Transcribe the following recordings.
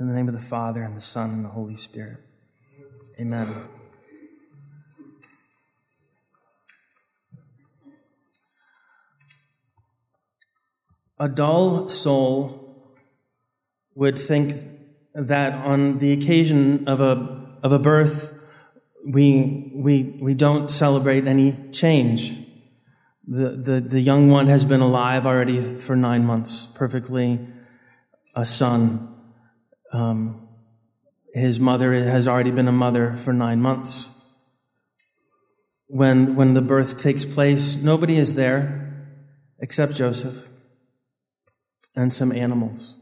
In the name of the Father, and the Son, and the Holy Spirit. Amen. A dull soul would think that on the occasion of a, of a birth, we, we, we don't celebrate any change. The, the, the young one has been alive already for nine months, perfectly a son. Um, his mother has already been a mother for nine months. When, when the birth takes place, nobody is there except Joseph and some animals.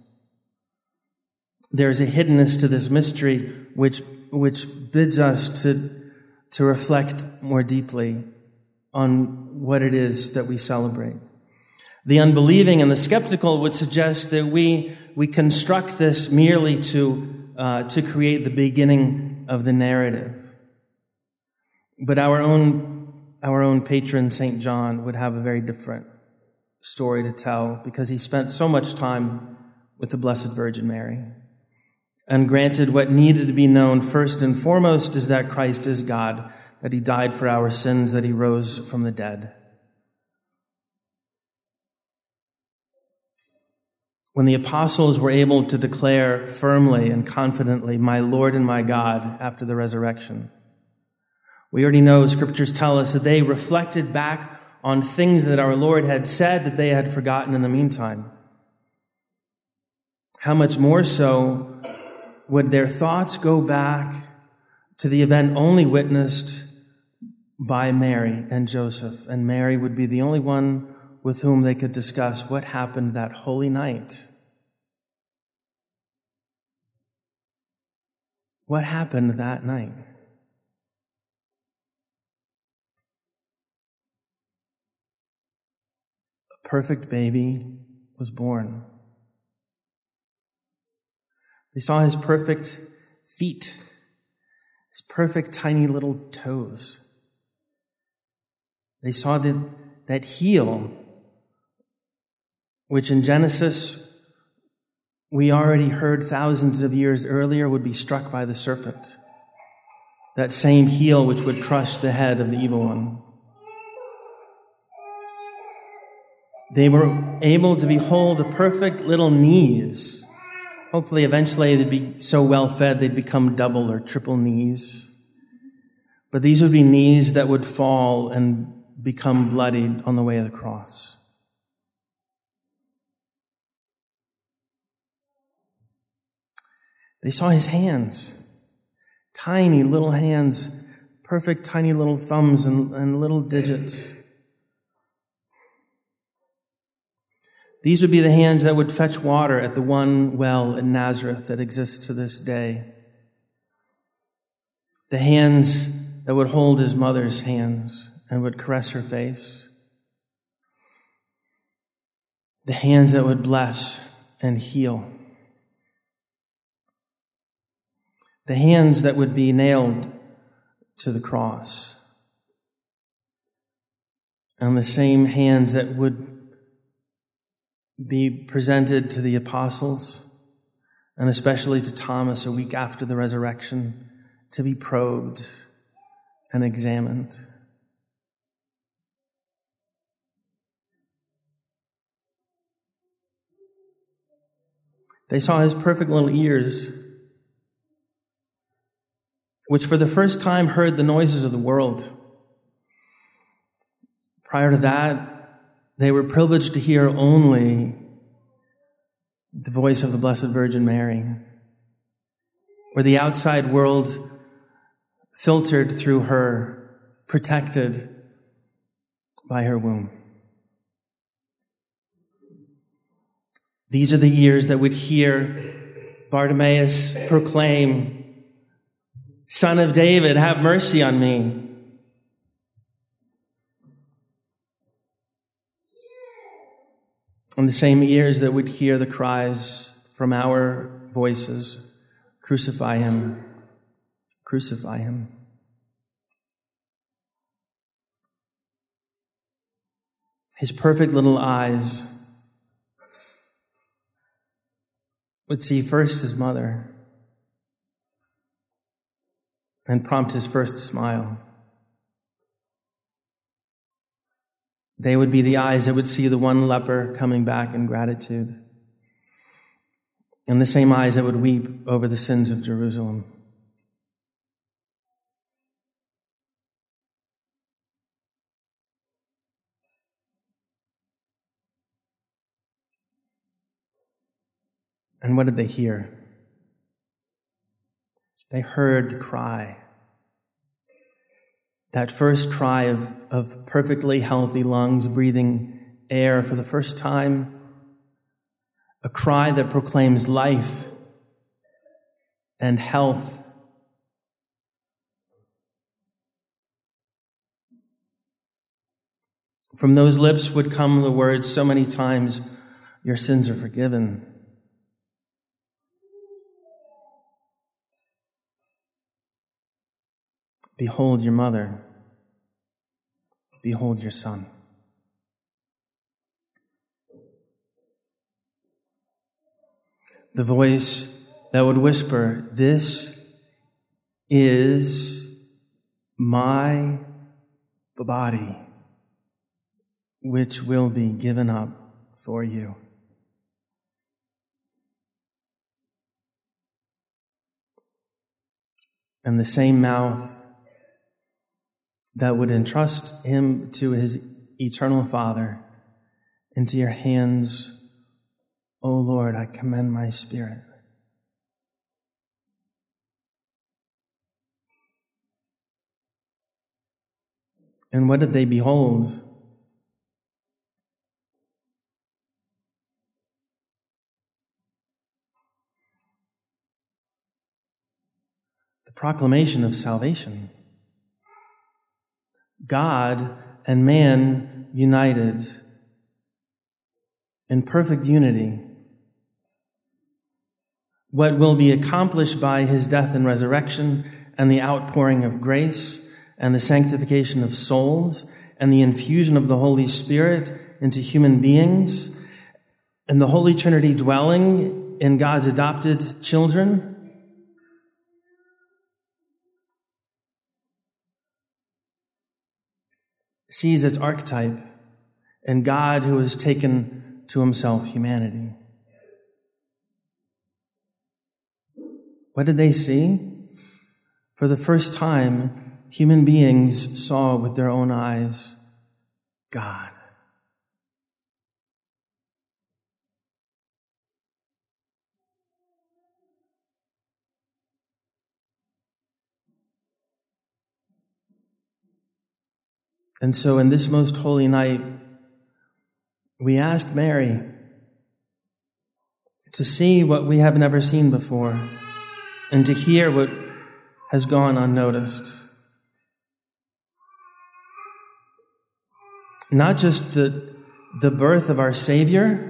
There's a hiddenness to this mystery which, which bids us to, to reflect more deeply on what it is that we celebrate. The unbelieving and the skeptical would suggest that we, we construct this merely to, uh, to create the beginning of the narrative. But our own, our own patron, St. John, would have a very different story to tell because he spent so much time with the Blessed Virgin Mary. And granted, what needed to be known first and foremost is that Christ is God, that he died for our sins, that he rose from the dead. When the apostles were able to declare firmly and confidently, My Lord and my God, after the resurrection, we already know scriptures tell us that they reflected back on things that our Lord had said that they had forgotten in the meantime. How much more so would their thoughts go back to the event only witnessed by Mary and Joseph, and Mary would be the only one with whom they could discuss what happened that holy night. What happened that night? A perfect baby was born. They saw his perfect feet, his perfect tiny little toes. They saw that, that heel, which in Genesis we already heard thousands of years earlier would be struck by the serpent. That same heel which would crush the head of the evil one. They were able to behold the perfect little knees. Hopefully, eventually, they'd be so well fed they'd become double or triple knees. But these would be knees that would fall and become bloodied on the way of the cross. They saw his hands, tiny little hands, perfect tiny little thumbs and, and little digits. These would be the hands that would fetch water at the one well in Nazareth that exists to this day. The hands that would hold his mother's hands and would caress her face. The hands that would bless and heal. The hands that would be nailed to the cross. And the same hands that would be presented to the apostles and especially to Thomas a week after the resurrection to be probed and examined. They saw his perfect little ears, which for the first time heard the noises of the world. Prior to that, they were privileged to hear only the voice of the Blessed Virgin Mary, or the outside world filtered through her, protected by her womb. These are the years that would hear Bartimaeus proclaim, Son of David, have mercy on me. And the same ears that would hear the cries from our voices, Crucify him, crucify him. His perfect little eyes would see first his mother and prompt his first smile. They would be the eyes that would see the one leper coming back in gratitude, and the same eyes that would weep over the sins of Jerusalem. And what did they hear? They heard the cry. That first cry of, of perfectly healthy lungs breathing air for the first time. A cry that proclaims life and health. From those lips would come the words so many times, Your sins are forgiven. Behold your mother. Behold your son. The voice that would whisper, This is my body, which will be given up for you. And the same mouth that would entrust him to his eternal Father. Into your hands, O Lord, I commend my spirit. And what did they behold? The proclamation of salvation. God and man united in perfect unity. What will be accomplished by his death and resurrection and the outpouring of grace and the sanctification of souls and the infusion of the Holy Spirit into human beings and the Holy Trinity dwelling in God's adopted children sees its archetype in God who has taken to himself humanity. What did they see? For the first time, human beings saw with their own eyes God. And so, in this most holy night, we ask Mary to see what we have never seen before and to hear what has gone unnoticed. Not just the, the birth of our Savior,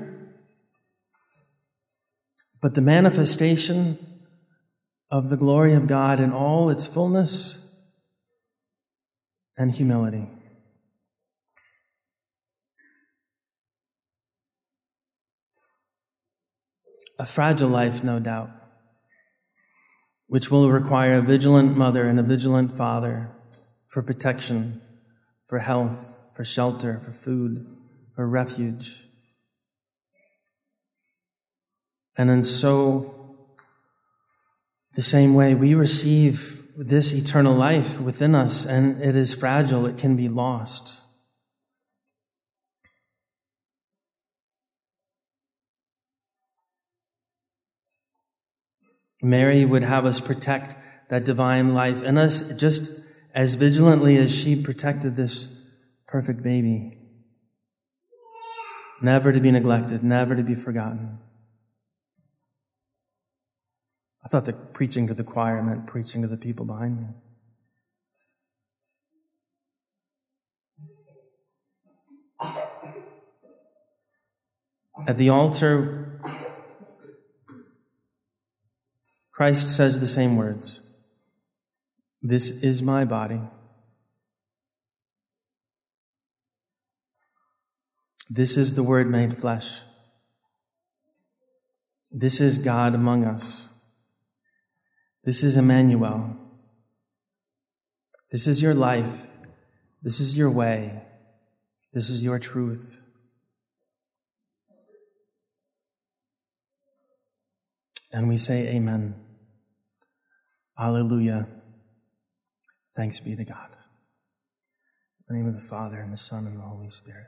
but the manifestation of the glory of God in all its fullness and humility. A fragile life, no doubt, which will require a vigilant mother and a vigilant father for protection, for health, for shelter, for food, for refuge. And in so, the same way, we receive this eternal life within us, and it is fragile, it can be lost. Mary would have us protect that divine life in us just as vigilantly as she protected this perfect baby. Never to be neglected, never to be forgotten. I thought that preaching to the choir meant preaching to the people behind me. At the altar, Christ says the same words This is my body. This is the Word made flesh. This is God among us. This is Emmanuel. This is your life. This is your way. This is your truth. And we say, Amen. Alleluia. Thanks be to God. In the name of the Father, and the Son, and the Holy Spirit.